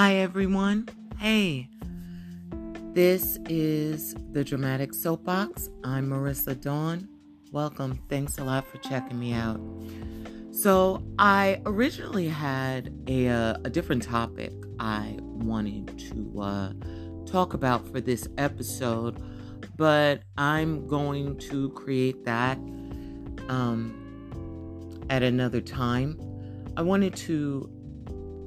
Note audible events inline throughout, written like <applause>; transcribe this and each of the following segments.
Hi, everyone. Hey, this is the Dramatic Soapbox. I'm Marissa Dawn. Welcome. Thanks a lot for checking me out. So, I originally had a, uh, a different topic I wanted to uh, talk about for this episode, but I'm going to create that um, at another time. I wanted to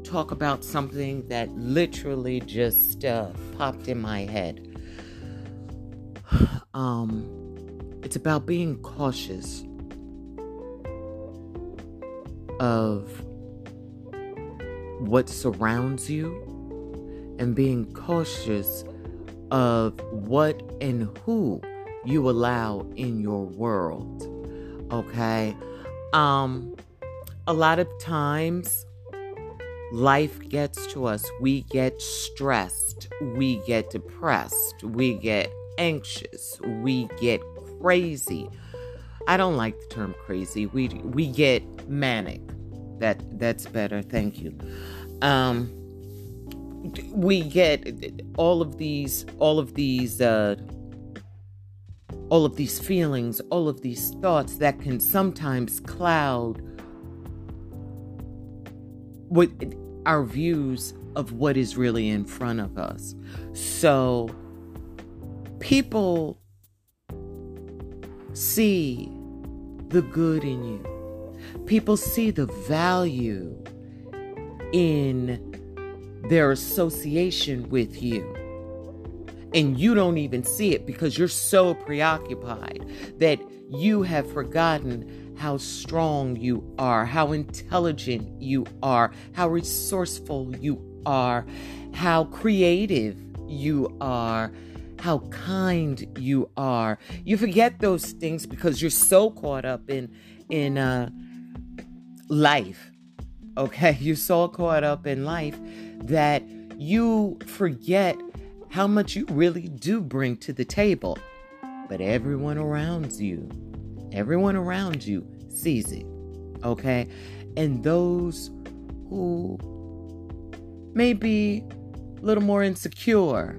talk about something that literally just uh, popped in my head. <sighs> Um, it's about being cautious of what surrounds you and being cautious of what and who you allow in your world. Okay? Um a lot of times life gets to us. We get stressed. We get depressed. We get anxious. We get crazy. I don't like the term crazy. We we get manic. That that's better. Thank you. Um we get all of these all of these uh all of these feelings, all of these thoughts that can sometimes cloud what our views of what is really in front of us. So people see the good in you. People see the value in their association with you. And you don't even see it because you're so preoccupied that you have forgotten how strong you are, how intelligent you are, how resourceful you are, how creative you are, how kind you are. You forget those things because you're so caught up in in uh, life. Okay, <laughs> you're so caught up in life that you forget how much you really do bring to the table. But everyone around you Everyone around you sees it. Okay? And those who may be a little more insecure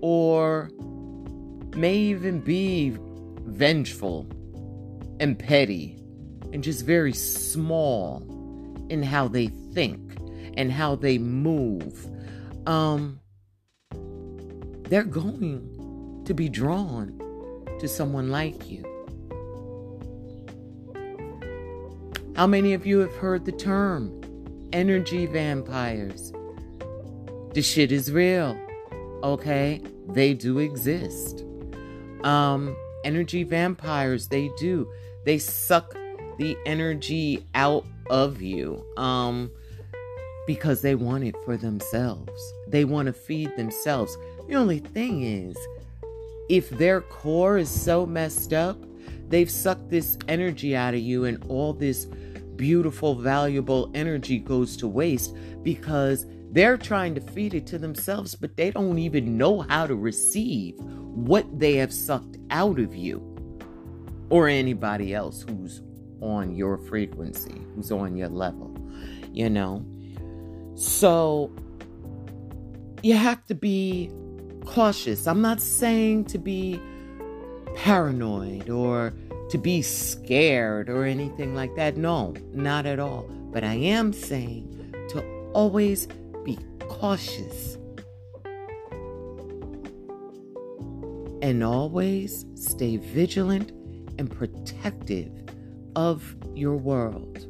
or may even be vengeful and petty and just very small in how they think and how they move um they're going to be drawn to someone like you How many of you have heard the term energy vampires? The shit is real. Okay? They do exist. Um, energy vampires, they do. They suck the energy out of you. Um, because they want it for themselves. They want to feed themselves. The only thing is, if their core is so messed up, they've sucked this energy out of you and all this beautiful, valuable energy goes to waste because they're trying to feed it to themselves, but they don't even know how to receive what they have sucked out of you or anybody else who's on your frequency, who's on your level, you know? So you have to be cautious. I'm not saying to be paranoid or to be scared or anything like that. No, not at all. But I am saying to always be cautious and always stay vigilant and protective of your world.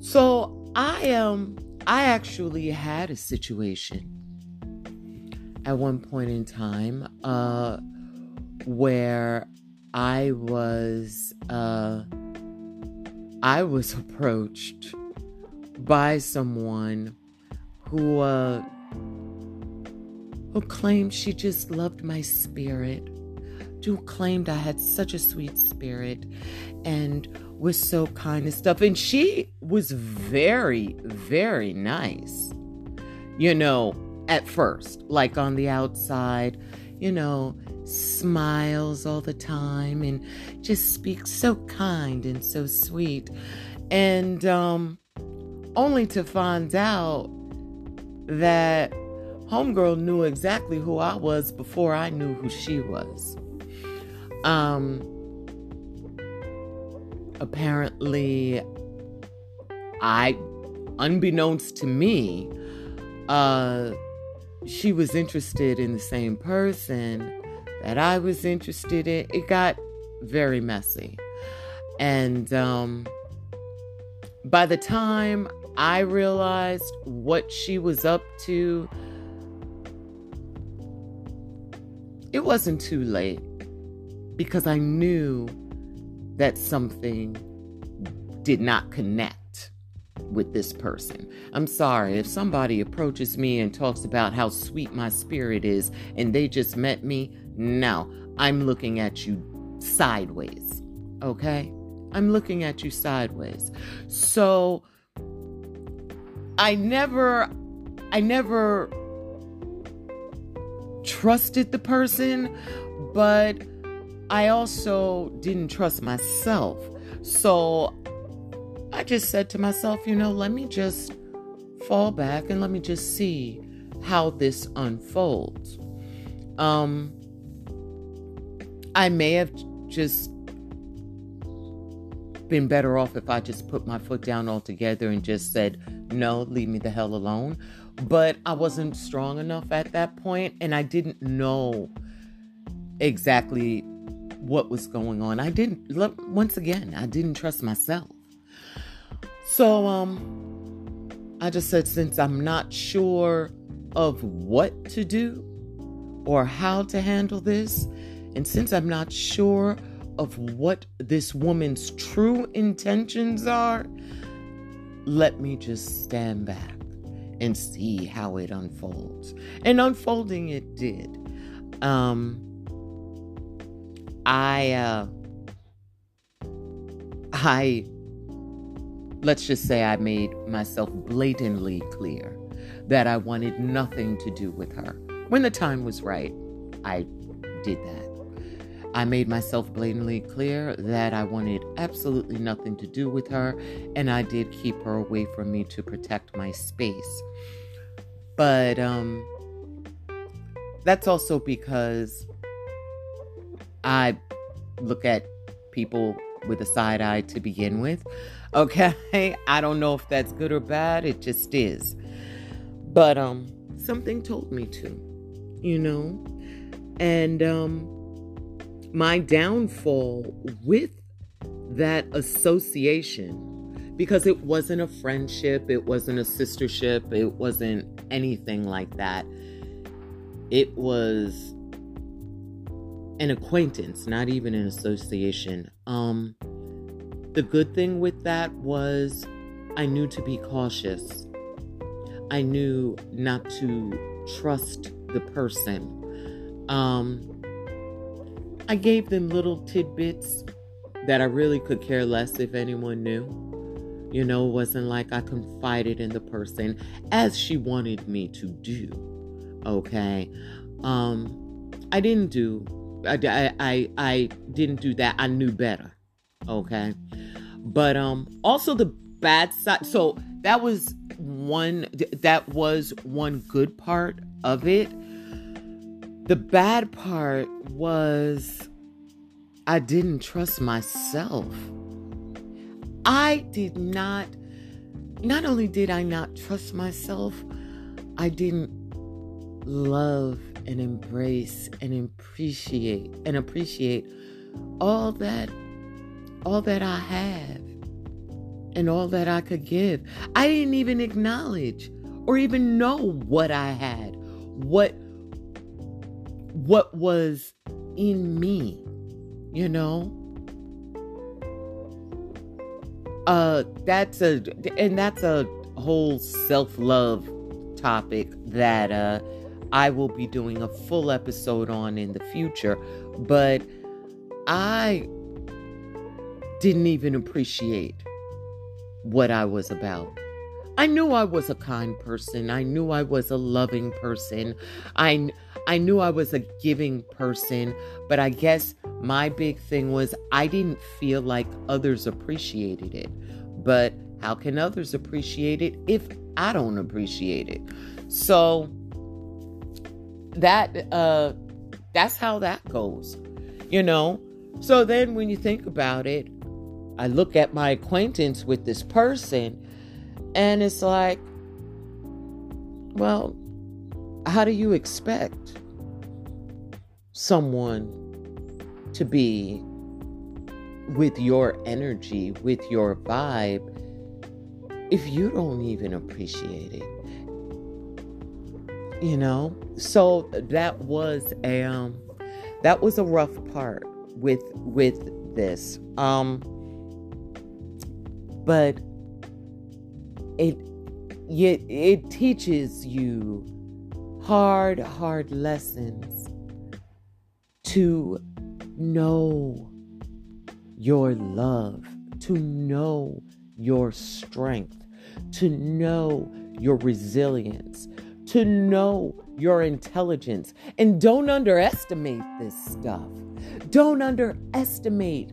So I am um, I actually had a situation at one point in time uh where I was uh, I was <laughs> approached by someone who uh, who claimed she just loved my spirit, who claimed I had such a sweet spirit and was so kind and stuff. And she was very, very nice, you know, at first, like on the outside, you know, smiles all the time and just speaks so kind and so sweet. And um, only to find out that homegirl knew exactly who I was before I knew who she was. Um apparently I unbeknownst to me uh she was interested in the same person that I was interested in. It got very messy. And um by the time I realized what she was up to, it wasn't too late because I knew that something did not connect with this person. I'm sorry if somebody approaches me and talks about how sweet my spirit is and they just met me. No, I'm looking at you sideways. Okay? I'm looking at you sideways. So I never I never trusted the person, but I also didn't trust myself. So I just said to myself, you know, let me just fall back and let me just see how this unfolds. Um I may have just been better off if I just put my foot down altogether and just said, no, leave me the hell alone. But I wasn't strong enough at that point and I didn't know exactly what was going on. I didn't, once again, I didn't trust myself. So, um, I just said, since I'm not sure of what to do or how to handle this, and since I'm not sure of what this woman's true intentions are, let me just stand back and see how it unfolds. And unfolding it did. Um I uh I let's just say I made myself blatantly clear that I wanted nothing to do with her. When the time was right, I did that. I made myself blatantly clear that I wanted absolutely nothing to do with her, and I did keep her away from me to protect my space. But um, that's also because I look at people with a side eye to begin with. Okay, <laughs> I don't know if that's good or bad, it just is. But um something told me to, you know. And um my downfall with that association because it wasn't a friendship, it wasn't a sistership, it wasn't anything like that. It was an acquaintance, not even an association. Um the good thing with that was I knew to be cautious. I knew not to trust the person. Um I gave them little tidbits that I really could care less if anyone knew. You know, it wasn't like I confided in the person as she wanted me to do. Okay. Um, I didn't do, I, I, I didn't do that. I knew better. Okay. But, um, also the bad side. So that was one, that was one good part of it the bad part was I didn't trust myself. I did not, not only did I not trust myself, I didn't love and embrace and appreciate and appreciate all that all that I have and all that I could give. I didn't even acknowledge or even know what I had, what what was in me, you know? Uh that's a and that's a whole self-love topic that uh I will be doing a full episode on in the future, but I didn't even appreciate what I was about. I knew I was a kind person. I knew I was a loving person. I I knew I was a giving person, but I guess my big thing was I didn't feel like others appreciated it. But How can others appreciate it if I don't appreciate it? So that uh that's how that goes. You know? So then when you think about it, I look at my acquaintance with this person and it's like well, how do you expect someone to be with your energy, with your vibe, if you don't even appreciate it? You know? So that was a um that was a rough part with with this. Um but it it, it teaches you hard hard lessons to know your love, to know your strength, to know your resilience, to know your intelligence. And don't underestimate this stuff. Don't underestimate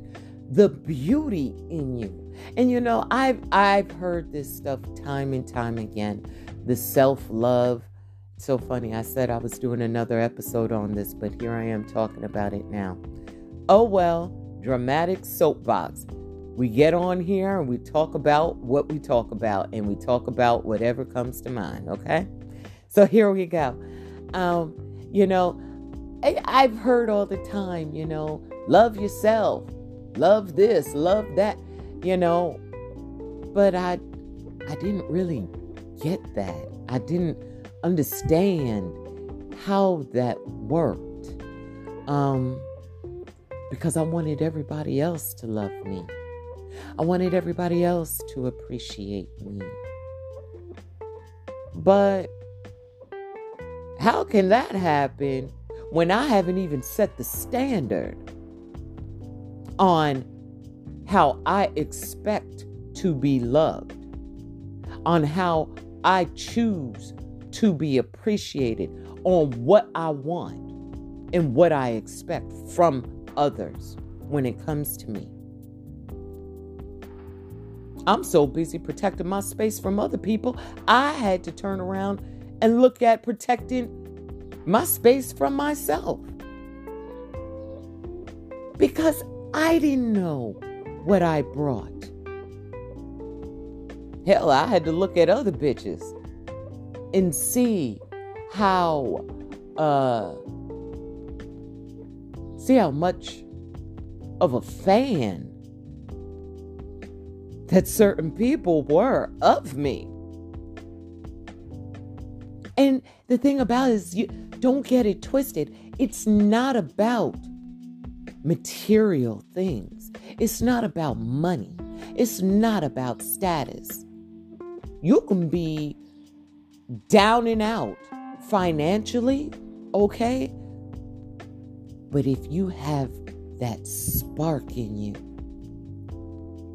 the beauty in you. And you know, I've I've heard this stuff time and time again. The self-love. so funny. I said I was doing another episode on this, but here I am talking about it now. Oh well, dramatic soapbox. We get on here and we talk about what we talk about, and we talk about whatever comes to mind, okay? So here we go. Um, you know, I, I've heard all the time, you know, love yourself, love this, love that, you know, but I I didn't really get that. I didn't understand how that worked. Um because I wanted everybody else to love me. I wanted everybody else to appreciate me. But how can that happen when I haven't even set the standard on how I expect to be loved, on how I choose to be appreciated, on what I want and what I expect from others when it comes to me. I'm so busy protecting my space from other people, I had to turn around and look at protecting my space from myself. Because I didn't know what I brought. Hell, I had to look at other bitches and see how uh see how much of a fan that certain people were of me. And the thing about is you don't get it twisted. It's not about material things. It's not about money. It's not about status. You can be down and out financially, okay? But if you have that spark in you,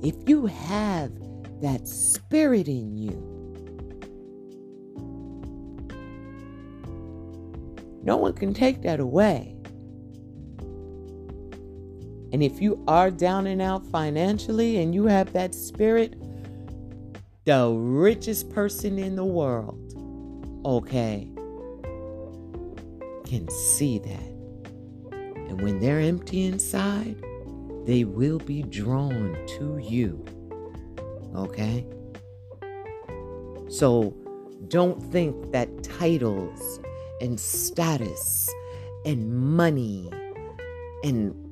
if you have that spirit in you, no one can take that away. And if you are down and out financially and you have that spirit, the richest person in the world, okay, can see that. And when they're empty inside, they will be drawn to you. Okay? So don't think that titles and status and money and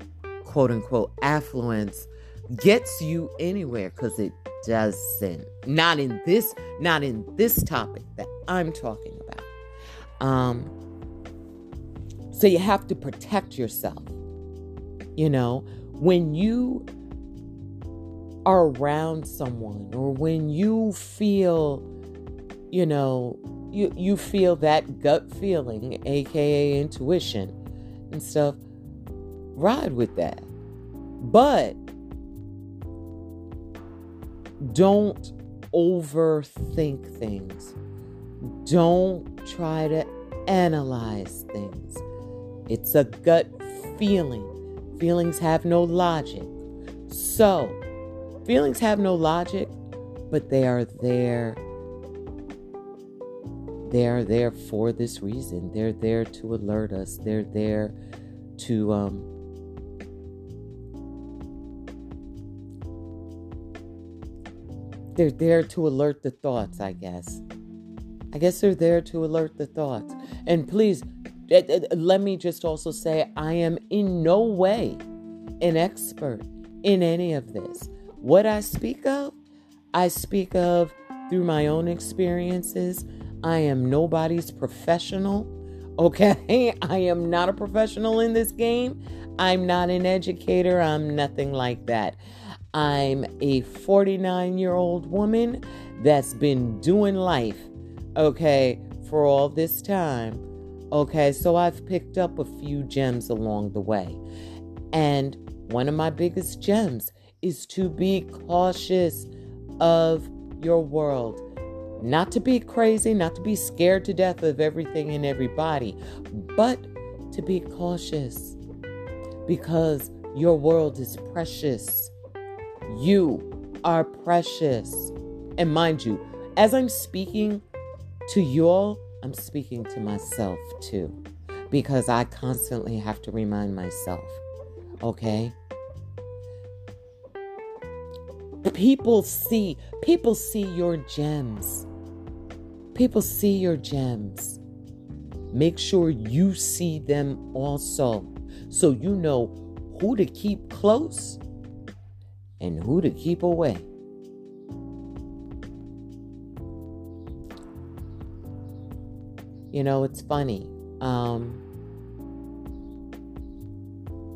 quote unquote affluence gets you anywhere because it doesn't. Not in this, not in this topic that I'm talking about. Um, so you have to protect yourself. You know, when you are around someone or when you feel, you know, you, you feel that gut feeling, aka intuition and stuff, ride with that. But don't overthink things. Don't try to analyze things. It's a gut feeling. Feelings have no logic. So, feelings have no logic. but they are there. They are there for this reason. They're there to alert us. They're there to um, they're there to alert the thoughts, I guess. I guess they're there to alert the thoughts. And please, eh, eh, let me just also say I am in no way an expert in any of this. What I speak of, I speak of through my own experiences. I am nobody's professional. <laughs> Okay, I am not a professional in this game. I'm not an educator. I'm nothing like that. I'm a 49 year old woman that's been doing life, okay, for all this time. Okay, so I've picked up a few gems along the way. And one of my biggest gems is to be cautious of your world. Not to be crazy, not to be scared to death of everything and everybody, but to be cautious because your world is precious. You are precious. And mind you, as I'm speaking to you all, I'm speaking to myself too, because I constantly have to remind myself, okay? People see, people see your gems. People see your gems. Make sure you see them also so you know who to keep close and who to keep away. You know, it's funny. Um,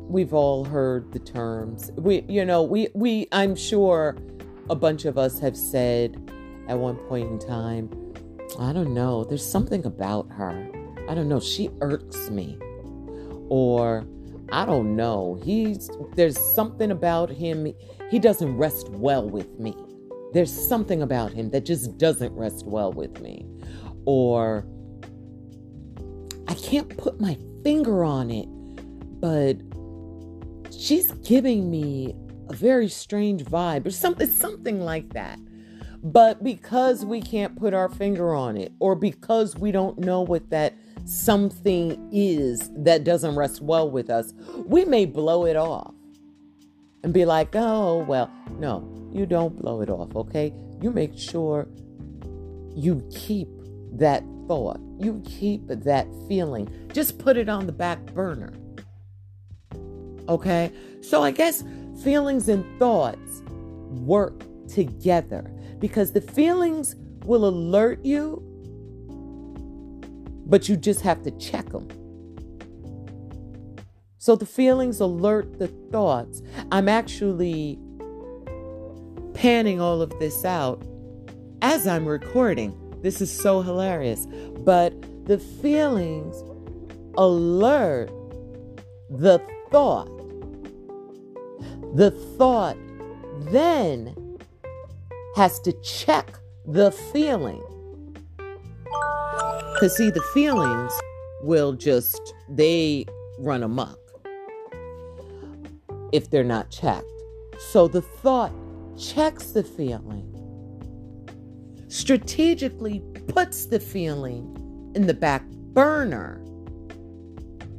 we've all heard the terms. We, you know, we, we, I'm sure a bunch of us have said at one point in time, I don't know, there's something about her. I don't know, she irks me. Or I don't know, he's, there's something about him, he doesn't rest well with me. There's something about him that just doesn't rest well with me. Or I can't put my finger on it, but she's giving me a very strange vibe or something something like that. But because we can't put our finger on it or because we don't know what that something is that doesn't rest well with us, we may blow it off and be like, "Oh, well, no, you don't blow it off, okay? You make sure you keep that thought. You keep that feeling. Just put it on the back burner." Okay? So I guess feelings and thoughts work together because the feelings will alert you, but you just have to check them. So the feelings alert the thoughts. I'm actually panning all of this out as I'm recording. This is so hilarious. But the feelings alert the thought. The thought then has to check the feeling. Because, see, the feelings will just, they run amok if they're not checked. So the thought checks the feeling, strategically puts the feeling in the back burner,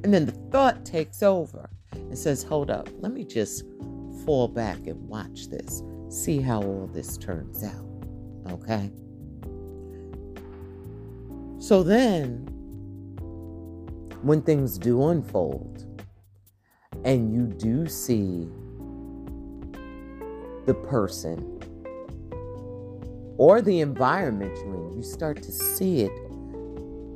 and then the thought takes over and says, Hold up, let me just fall back and watch this, see how all this turns out. Okay? So then, when things do unfold and you do see the person or the environment you're in, you start to see it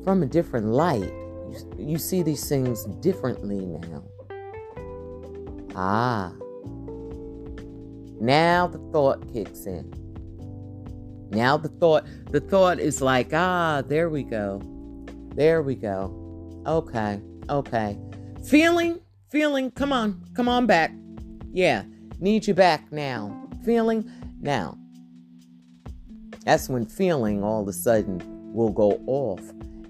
from a different light. You, you see these things differently now. Ah, now the thought kicks in. Now the thought, the thought is like, ah, there we go. There we go. Okay, okay. Feeling, feeling, come on, come on back. Yeah, need you back now. Feeling, now. That's when feeling all of a sudden will go off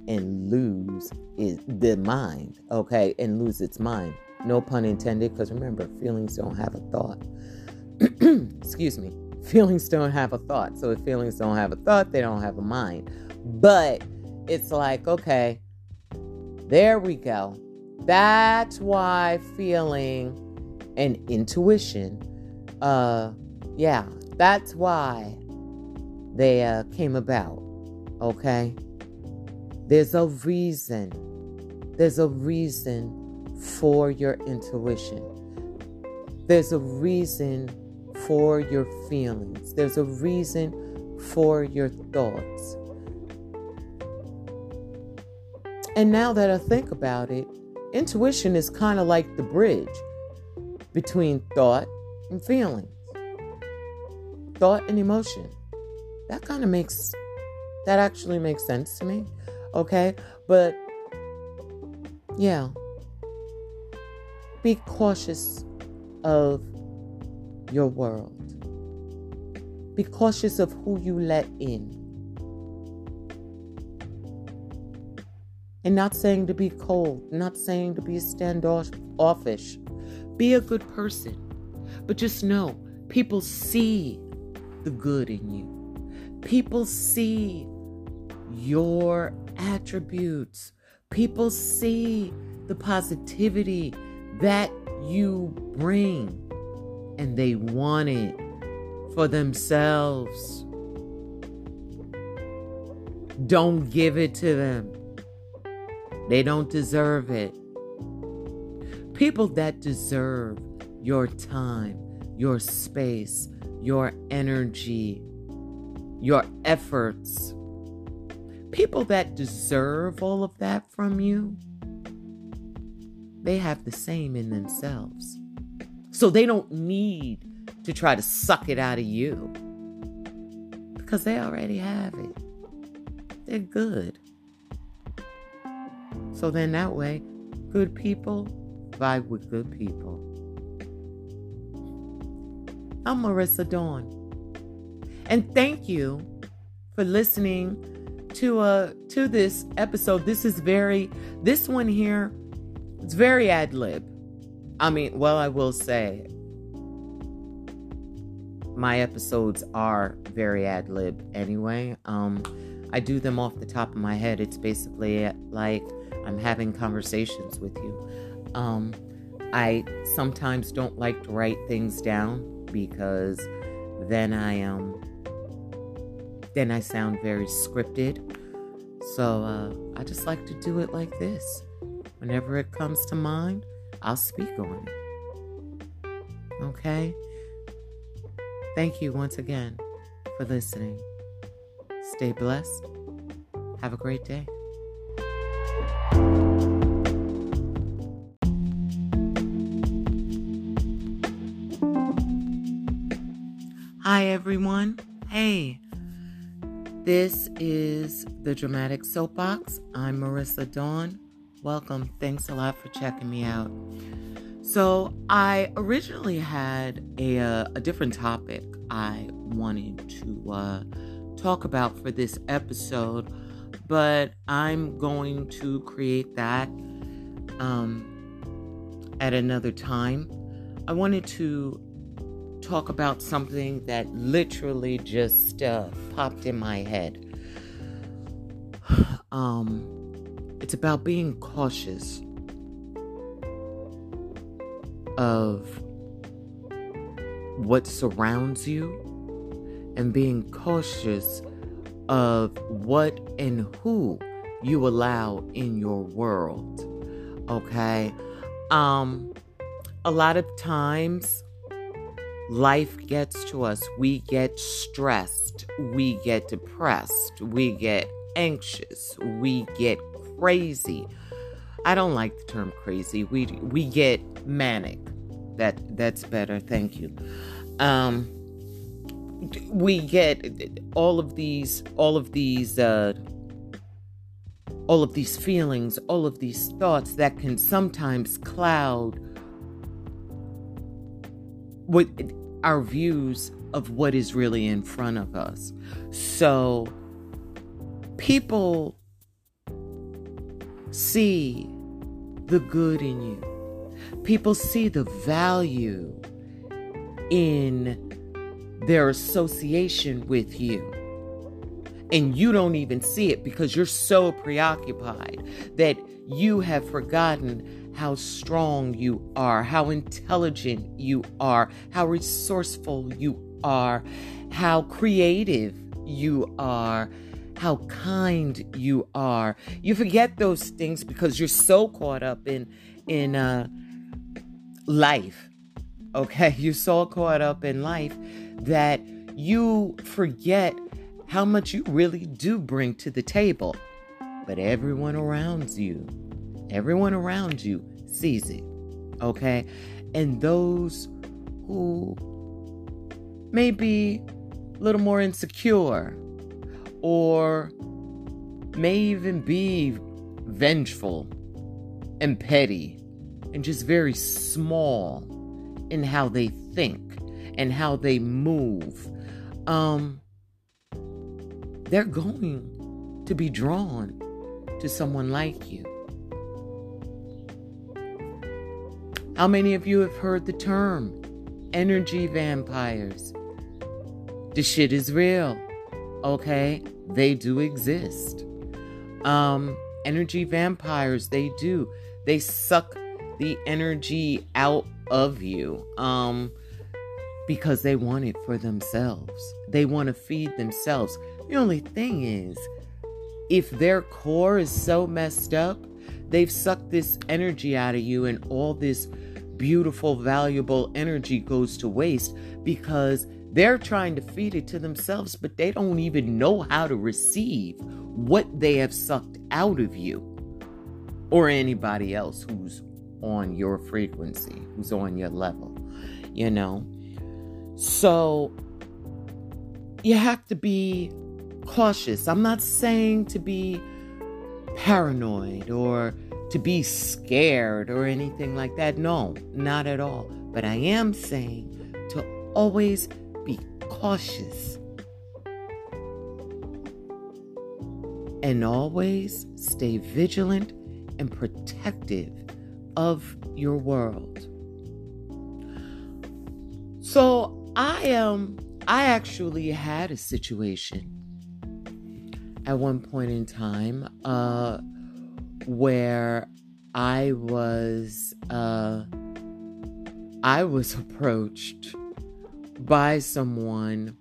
and lose is the mind, okay, and lose its mind. No pun intended, because remember, feelings don't have a thought. <clears throat> excuse me, feelings don't have a thought. So if feelings don't have a thought, they don't have a mind. But it's like, okay, there we go. That's why feeling and intuition, uh, yeah, that's why they uh, came about. Okay? There's a reason. There's a reason for your intuition. There's a reason for your feelings. There's a reason for your thoughts. And now that I think about it, intuition is kind of like the bridge between thought and feelings, thought and emotion. That kind of makes, that actually makes sense to me. Okay. But yeah, be cautious of your world. Be cautious of who you let in. And not saying to be cold, not saying to be standoffish. Be a good person. But just know people see the good in you. People see your attributes. People see the positivity that you bring and they want it for themselves. Don't give it to them. They don't deserve it. People that deserve your time, your space, your energy, your efforts, people that deserve all of that from you, they have the same in themselves. So they don't need to try to suck it out of you because they already have it. They're good. So then that way, good people vibe with good people. I'm Marissa Dawn. And thank you for listening to uh to this episode. This is very this one here, it's very ad lib. I mean, well, I will say my episodes are very ad lib anyway. Um, I do them off the top of my head. It's basically like I'm having conversations with you. Um, I sometimes don't like to write things down because then I am um, then I sound very scripted. So uh, I just like to do it like this. Whenever it comes to mind, I'll speak on it. Okay? Thank you once again for listening. Stay blessed. Have a great day. Hi, everyone. Hey, this is the Dramatic Soapbox. I'm Marissa Dawn Welcome. Thanks a lot for checking me out. So, I originally had a, uh, a different topic I wanted to uh, talk about for this episode, but I'm going to create that um, at another time. I wanted to talk about something that literally just uh, popped in my head. <sighs> Um, it's about being cautious of what surrounds you and being cautious of what and who you allow in your world. Okay? Um a lot of times life gets to us. We get stressed, we get depressed, we get anxious, we get crazy. I don't like the term crazy. We we get manic. That that's better. Thank you. Um, we get all of these all of these uh, all of these feelings, all of these thoughts that can sometimes cloud what our views of what is really in front of us. So people see the good in you. People see the value in their association with you. And you don't even see it because you're so preoccupied that you have forgotten how strong you are, how intelligent you are, how resourceful you are, how creative you are, how kind you are. You forget those things because you're so caught up in in uh, life. Okay, <laughs> you're so caught up in life that you forget how much you really do bring to the table. But everyone around you, everyone around you sees it. Okay? And those who may be a little more insecure or may even be vengeful and petty and just very small in how they think and how they move, um, they're going to be drawn to someone like you. How many of you have heard the term energy vampires? The shit is real. Okay? They do exist. Um, energy vampires, they do. They suck the energy out of you. Um, because they want it for themselves. They want to feed themselves. The only thing is, if their core is so messed up, they've sucked this energy out of you, and all this beautiful, valuable energy goes to waste because they're trying to feed it to themselves, but they don't even know how to receive what they have sucked out of you or anybody else who's on your frequency, who's on your level, you know? So you have to be cautious. I'm not saying to be paranoid or to be scared or anything like that. No, not at all. But I am saying to always be cautious and always stay vigilant and protective of your world. So, I am. Um, I actually had a situation at one point in time uh, where I was uh, I was <laughs> approached by someone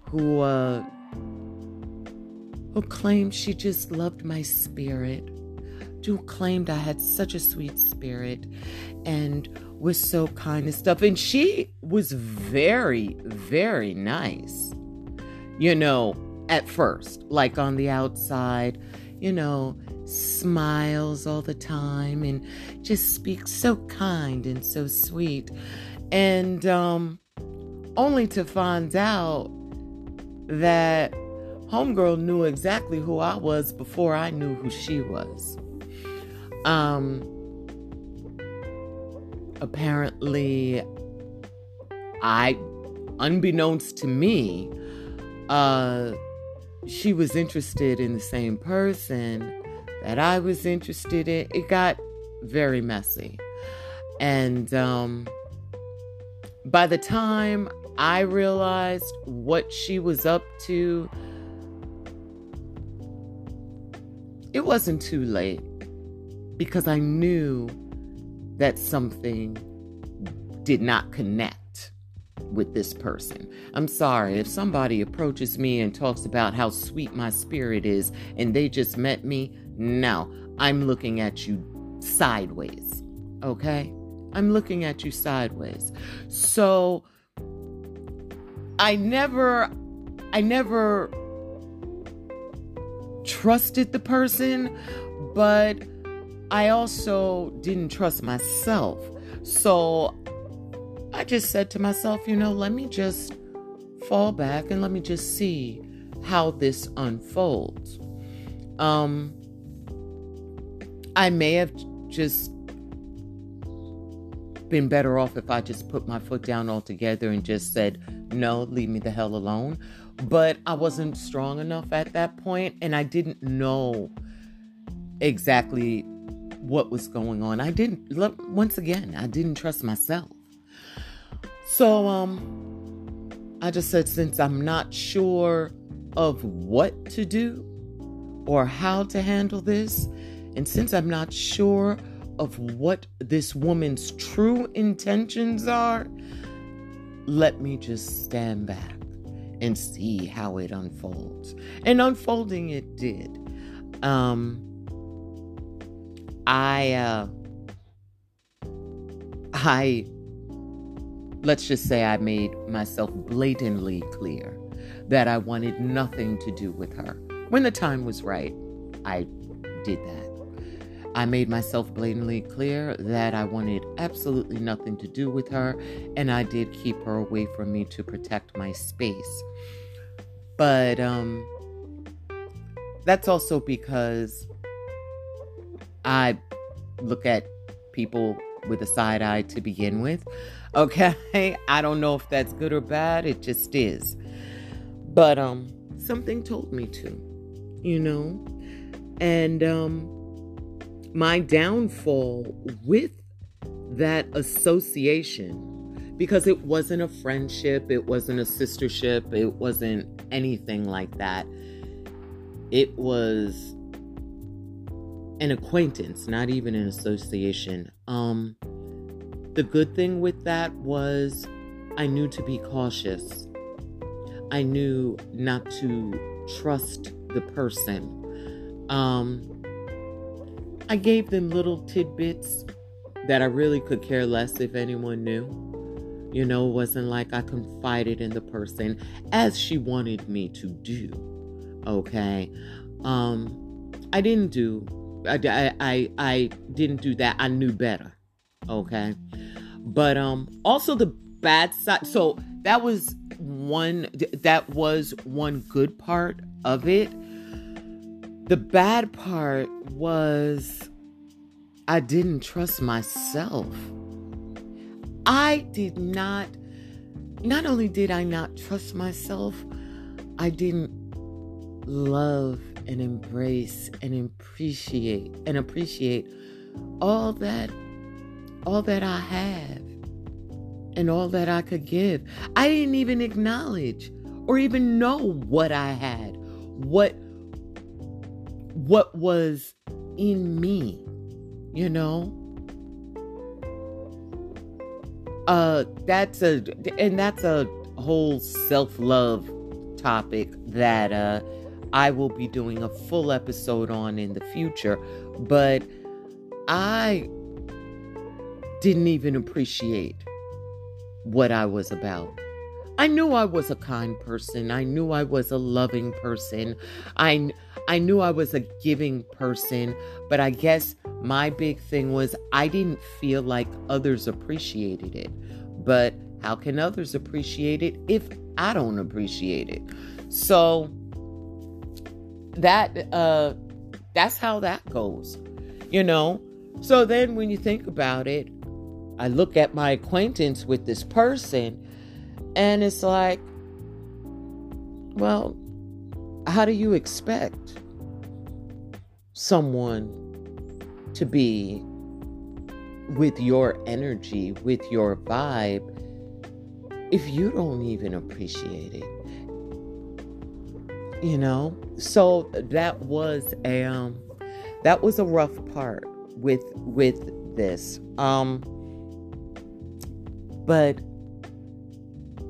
who uh, who claimed she just loved my spirit, who claimed I had such a sweet spirit, and was so kind and stuff. And she was very, very nice, you know, at first, like on the outside, you know, smiles all the time and just speaks so kind and so sweet. And um, only to find out that Homegirl knew exactly who I was before I knew who she was. Um, apparently I unbeknownst to me uh she was interested in the same person that I was interested in. It got very messy. And um by the time I realized what she was up to, it wasn't too late because I knew that something did not connect with this person. I'm sorry if somebody approaches me and talks about how sweet my spirit is and they just met me. No, I'm looking at you sideways. Okay? I'm looking at you sideways. So I never I never trusted the person, but I also didn't trust myself. So I just said to myself, you know, let me just fall back and let me just see how this unfolds. Um I may have just been better off if I just put my foot down altogether and just said, no, leave me the hell alone. But I wasn't strong enough at that point and I didn't know exactly what was going on. I didn't, once again, I didn't trust myself. So, um, I just said, since I'm not sure of what to do or how to handle this, and since I'm not sure of what this woman's true intentions are, let me just stand back and see how it unfolds. And unfolding it did. Um I uh I let's just say I made myself blatantly clear that I wanted nothing to do with her. When the time was right, I did that. I made myself blatantly clear that I wanted absolutely nothing to do with her, and I did keep her away from me to protect my space. But um, that's also because I look at people with a side eye to begin with. Okay, <laughs> I don't know if that's good or bad, it just is. But um, something told me to, you know, and um, my downfall with that association because it wasn't a friendship, it wasn't a sistership, it wasn't anything like that. It was an acquaintance, not even an association. Um the good thing with that was I knew to be cautious. I knew not to trust the person. Um I gave them little tidbits that I really could care less if anyone knew. You know, it wasn't like I confided in the person as she wanted me to do. Okay. Um, I didn't do, I, I, I, didn't do that. I knew better. Okay. But, um, also the bad side. So that was one, that was one good part of it the bad part was I didn't trust myself. I did not, not only did I not trust myself, I didn't love and embrace and appreciate and appreciate all that all that I have and all that I could give. I didn't even acknowledge or even know what I had, what what was in me, you know? Uh that's a and that's a whole self-love topic that uh I will be doing a full episode on in the future, but I didn't even appreciate what I was about. I knew I was a kind person. I knew I was a loving person. I I knew I was a giving person, but I guess my big thing was I didn't feel like others appreciated it. But how can others appreciate it if I don't appreciate it? So that uh that's how that goes. You know? So then when you think about it, I look at my acquaintance with this person and it's like, well, how do you expect someone to be with your energy, with your vibe, if you don't even appreciate it? You know? So that was a um that was a rough part with with this. Um but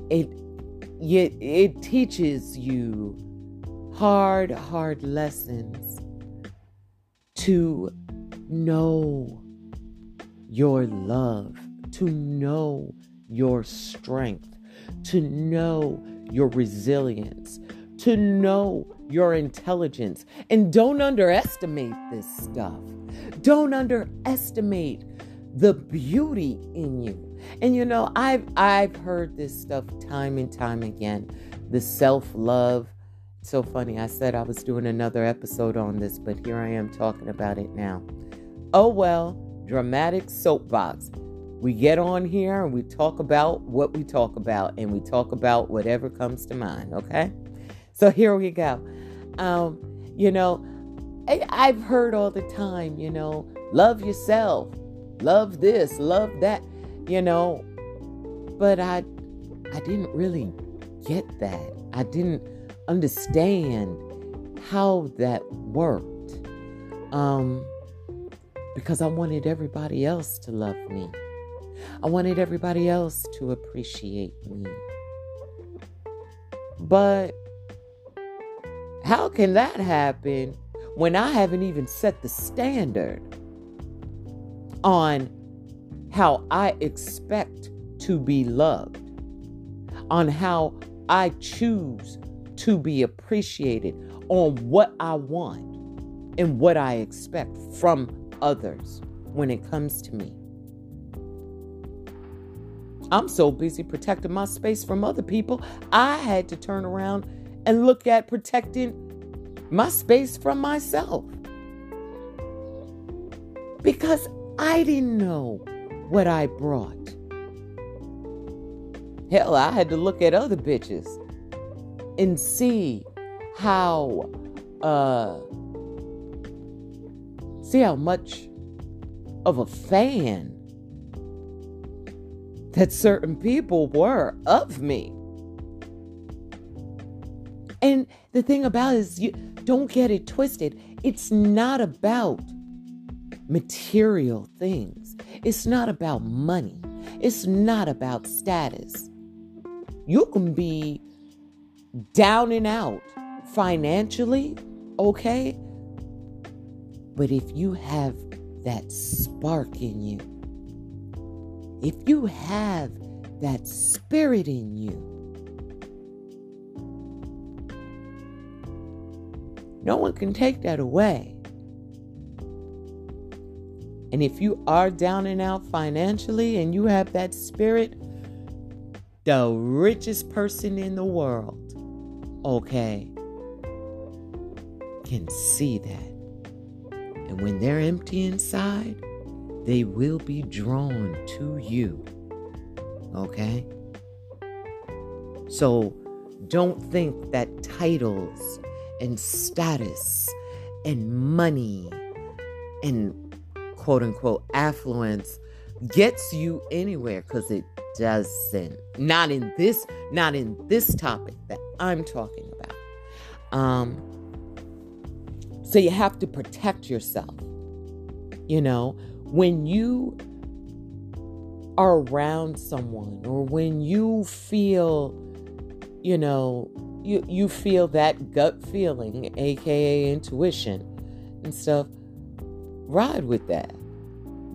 it it, it teaches you hard hard lessons to know your love to know your strength to know your resilience to know your intelligence and don't underestimate this stuff don't underestimate the beauty in you and you know, I've I've heard this stuff time and time again. The self-love. so funny. I said I was doing another episode on this, but here I am talking about it now. Oh well, dramatic soapbox. We get on here and we talk about what we talk about, and we talk about whatever comes to mind, okay? So here we go. Um, you know, I, I've heard all the time, you know, love yourself, love this, love that you know but i i didn't really get that. I didn't understand how that worked. Um, because I wanted everybody else to love me. I wanted everybody else to appreciate me. But how can that happen when I haven't even set the standard on how I expect to be loved, on how I choose to be appreciated, on what I want and what I expect from others when it comes to me? I'm so busy protecting my space from other people, I had to turn around and look at protecting my space from myself. Because I didn't know what I brought. Hell, I had to look at other bitches and see how uh see how much of a fan that certain people were of me. And the thing about it is you don't get it twisted. It's not about material things. It's not about money. It's not about status. You can be down and out financially, okay? But if you have that spark in you, if you have that spirit in you, no one can take that away. And if you are down and out financially and you have that spirit, the richest person in the world, okay, can see that. And when they're empty inside, they will be drawn to you. Okay? So don't think that titles and status and money and quote unquote affluence gets you anywhere because it doesn't. Not in this, not in this topic that I'm talking about. Um, so you have to protect yourself. You know, when you are around someone or when you feel, you know, you, you feel that gut feeling, aka intuition and stuff, ride with that.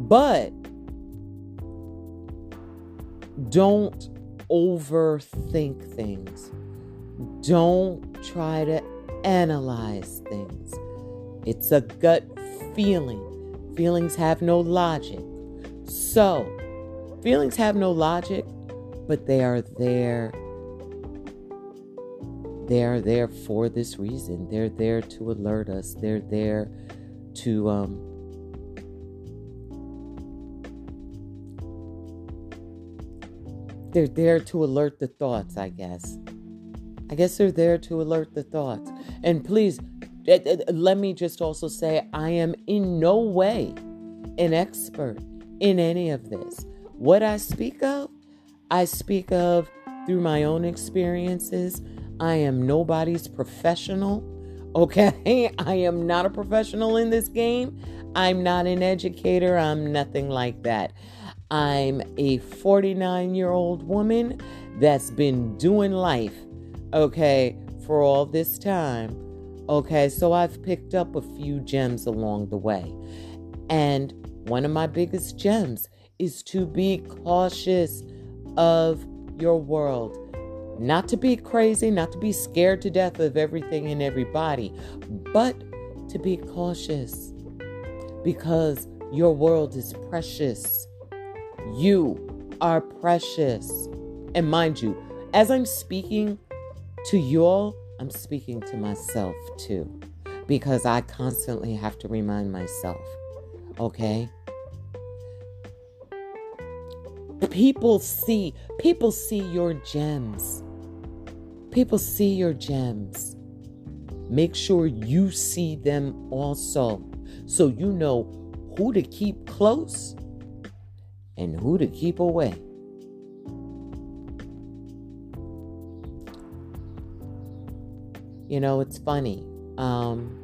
But don't overthink things. Don't try to analyze things. It's a gut feeling. Feelings have no logic. So, feelings have no logic, but they are there. They are there for this reason. They're there to alert us. They're there to um, they're there to alert the thoughts, I guess. I guess they're there to alert the thoughts. And please let me just also say I am in no way an expert in any of this. What I speak of, I speak of through my own experiences. I am nobody's professional. Okay, <laughs> I am not a professional in this game. I'm not an educator. I'm nothing like that. I'm a 49 year old woman that's been doing life, okay, for all this time Okay, so I've picked up a few gems along the way. And one of my biggest gems is to be cautious of your world. Not to be crazy, not to be scared to death of everything and everybody, but to be cautious because your world is precious. You are precious. And mind you, as I'm speaking to you all, I'm speaking to myself too, because I constantly have to remind myself, okay? People see, people see your gems. People see your gems. Make sure you see them also so you know who to keep close and who to keep away. You know, it's funny. Um,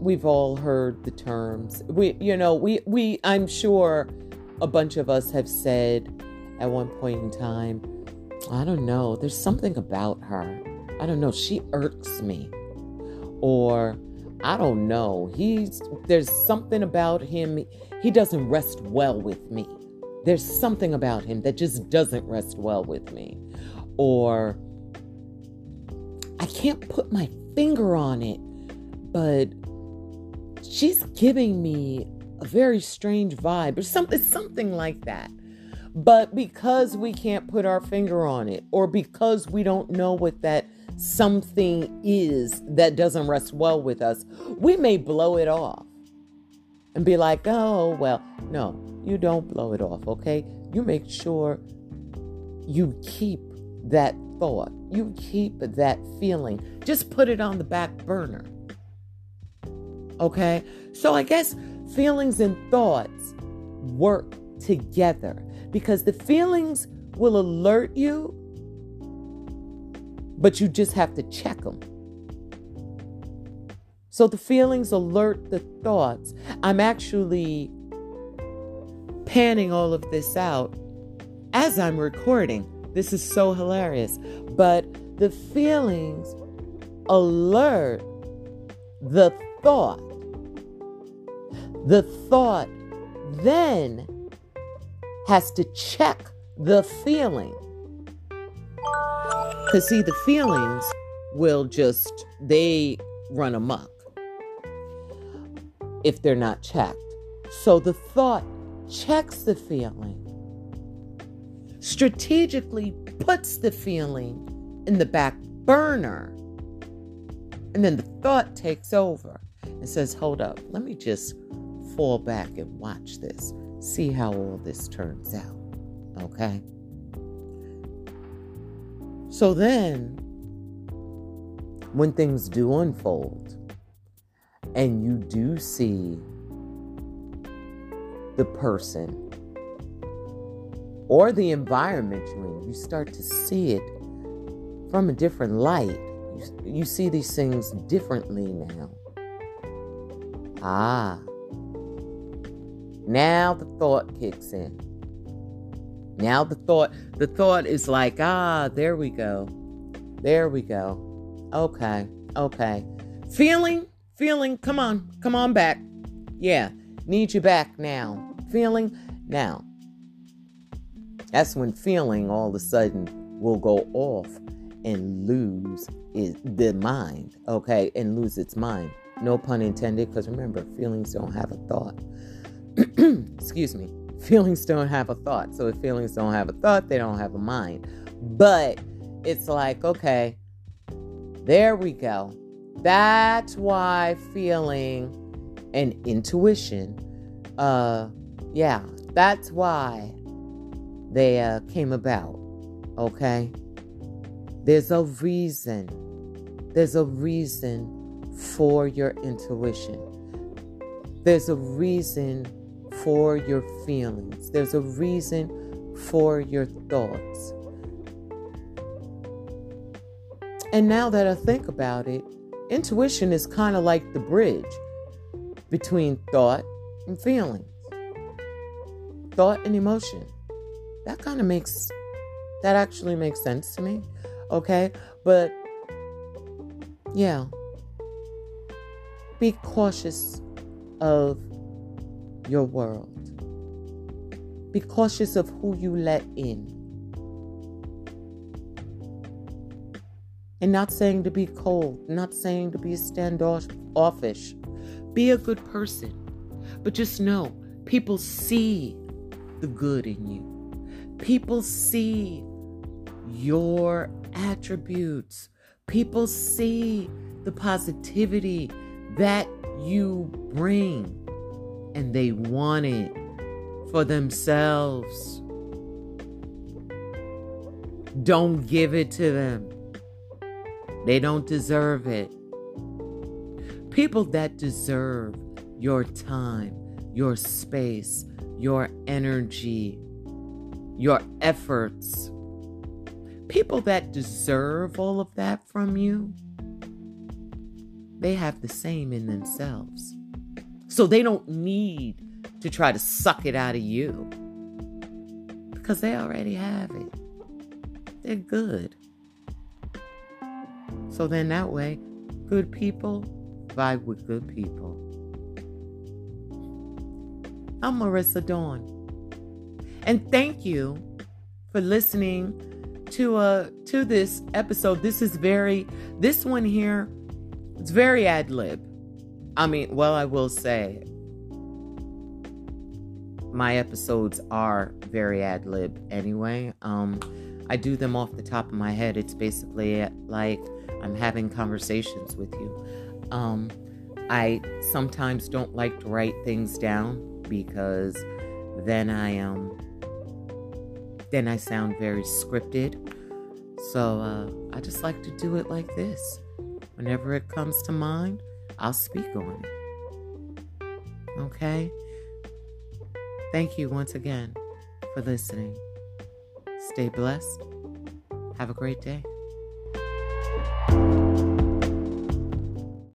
we've all heard the terms. We, you know, we, we, I'm sure a bunch of us have said at one point in time, I don't know, there's something about her. I don't know, she irks me. Or, I don't know, he's, there's something about him, he doesn't rest well with me. There's something about him that just doesn't rest well with me. Or, I can't put my finger on it, but she's giving me a very strange vibe or something something like that. But because we can't put our finger on it or because we don't know what that something is that doesn't rest well with us, we may blow it off and be like, "Oh, well, no, you don't blow it off, okay? You make sure you keep that thought. You keep that feeling. Just put it on the back burner." Okay? So I guess feelings and thoughts work together because the feelings will alert you, but you just have to check them. So the feelings alert the thoughts. I'm actually panning all of this out as I'm recording. This is so hilarious. But the feelings alert the thought. The thought then has to check the feeling. Because, see, the feelings will just, they run amok if they're not checked. So the thought checks the feeling, strategically puts the feeling in the back burner, and then the thought takes over and says, Hold up, let me just fall back and watch this, see how all this turns out. Okay? So then, when things do unfold and you do see the person or the environment you're in, you start to see it from a different light. You, you see these things differently now. Ah, now the thought kicks in. Now the thought, the thought is like, ah, there we go. There we go. Okay, okay. Feeling, feeling, come on, come on back. Yeah, need you back now. Feeling, now. That's when feeling all of a sudden will go off and lose is the mind, okay, and lose its mind. No pun intended, because remember, feelings don't have a thought. <clears throat> Excuse me. Feelings don't have a thought. So if feelings don't have a thought, they don't have a mind. But it's like, okay, there we go. That's why feeling and intuition, uh, yeah, that's why they uh, came about. Okay? There's a reason. There's a reason for your intuition. There's a reason for your feelings. There's a reason for your thoughts. And now that I think about it, intuition is kind of like the bridge between thought and feelings, thought and emotion. That kind of makes, that actually makes sense to me. Okay. But yeah, be cautious of your world. Be cautious of who you let in. And not saying to be cold, not saying to be standoffish. Be a good person. But just know people see the good in you. People see your attributes. People see the positivity that you bring and they want it for themselves. Don't give it to them. They don't deserve it. People that deserve your time, your space, your energy, your efforts. people that deserve all of that from you, they have the same in themselves. So they don't need to try to suck it out of you because they already have it. They're good. So then that way, good people vibe with good people. I'm Marissa Dawn. And thank you for listening to uh to this episode. This is very this one here it's very ad lib. I mean, well, I will say my episodes are very ad lib anyway. Um I do them off the top of my head. It's basically like I'm having conversations with you. Um I sometimes don't like to write things down because then I um then I sound very scripted. So uh, I just like to do it like this. Whenever it comes to mind, I'll speak on it. Okay? Thank you once again for listening. Stay blessed. Have a great day.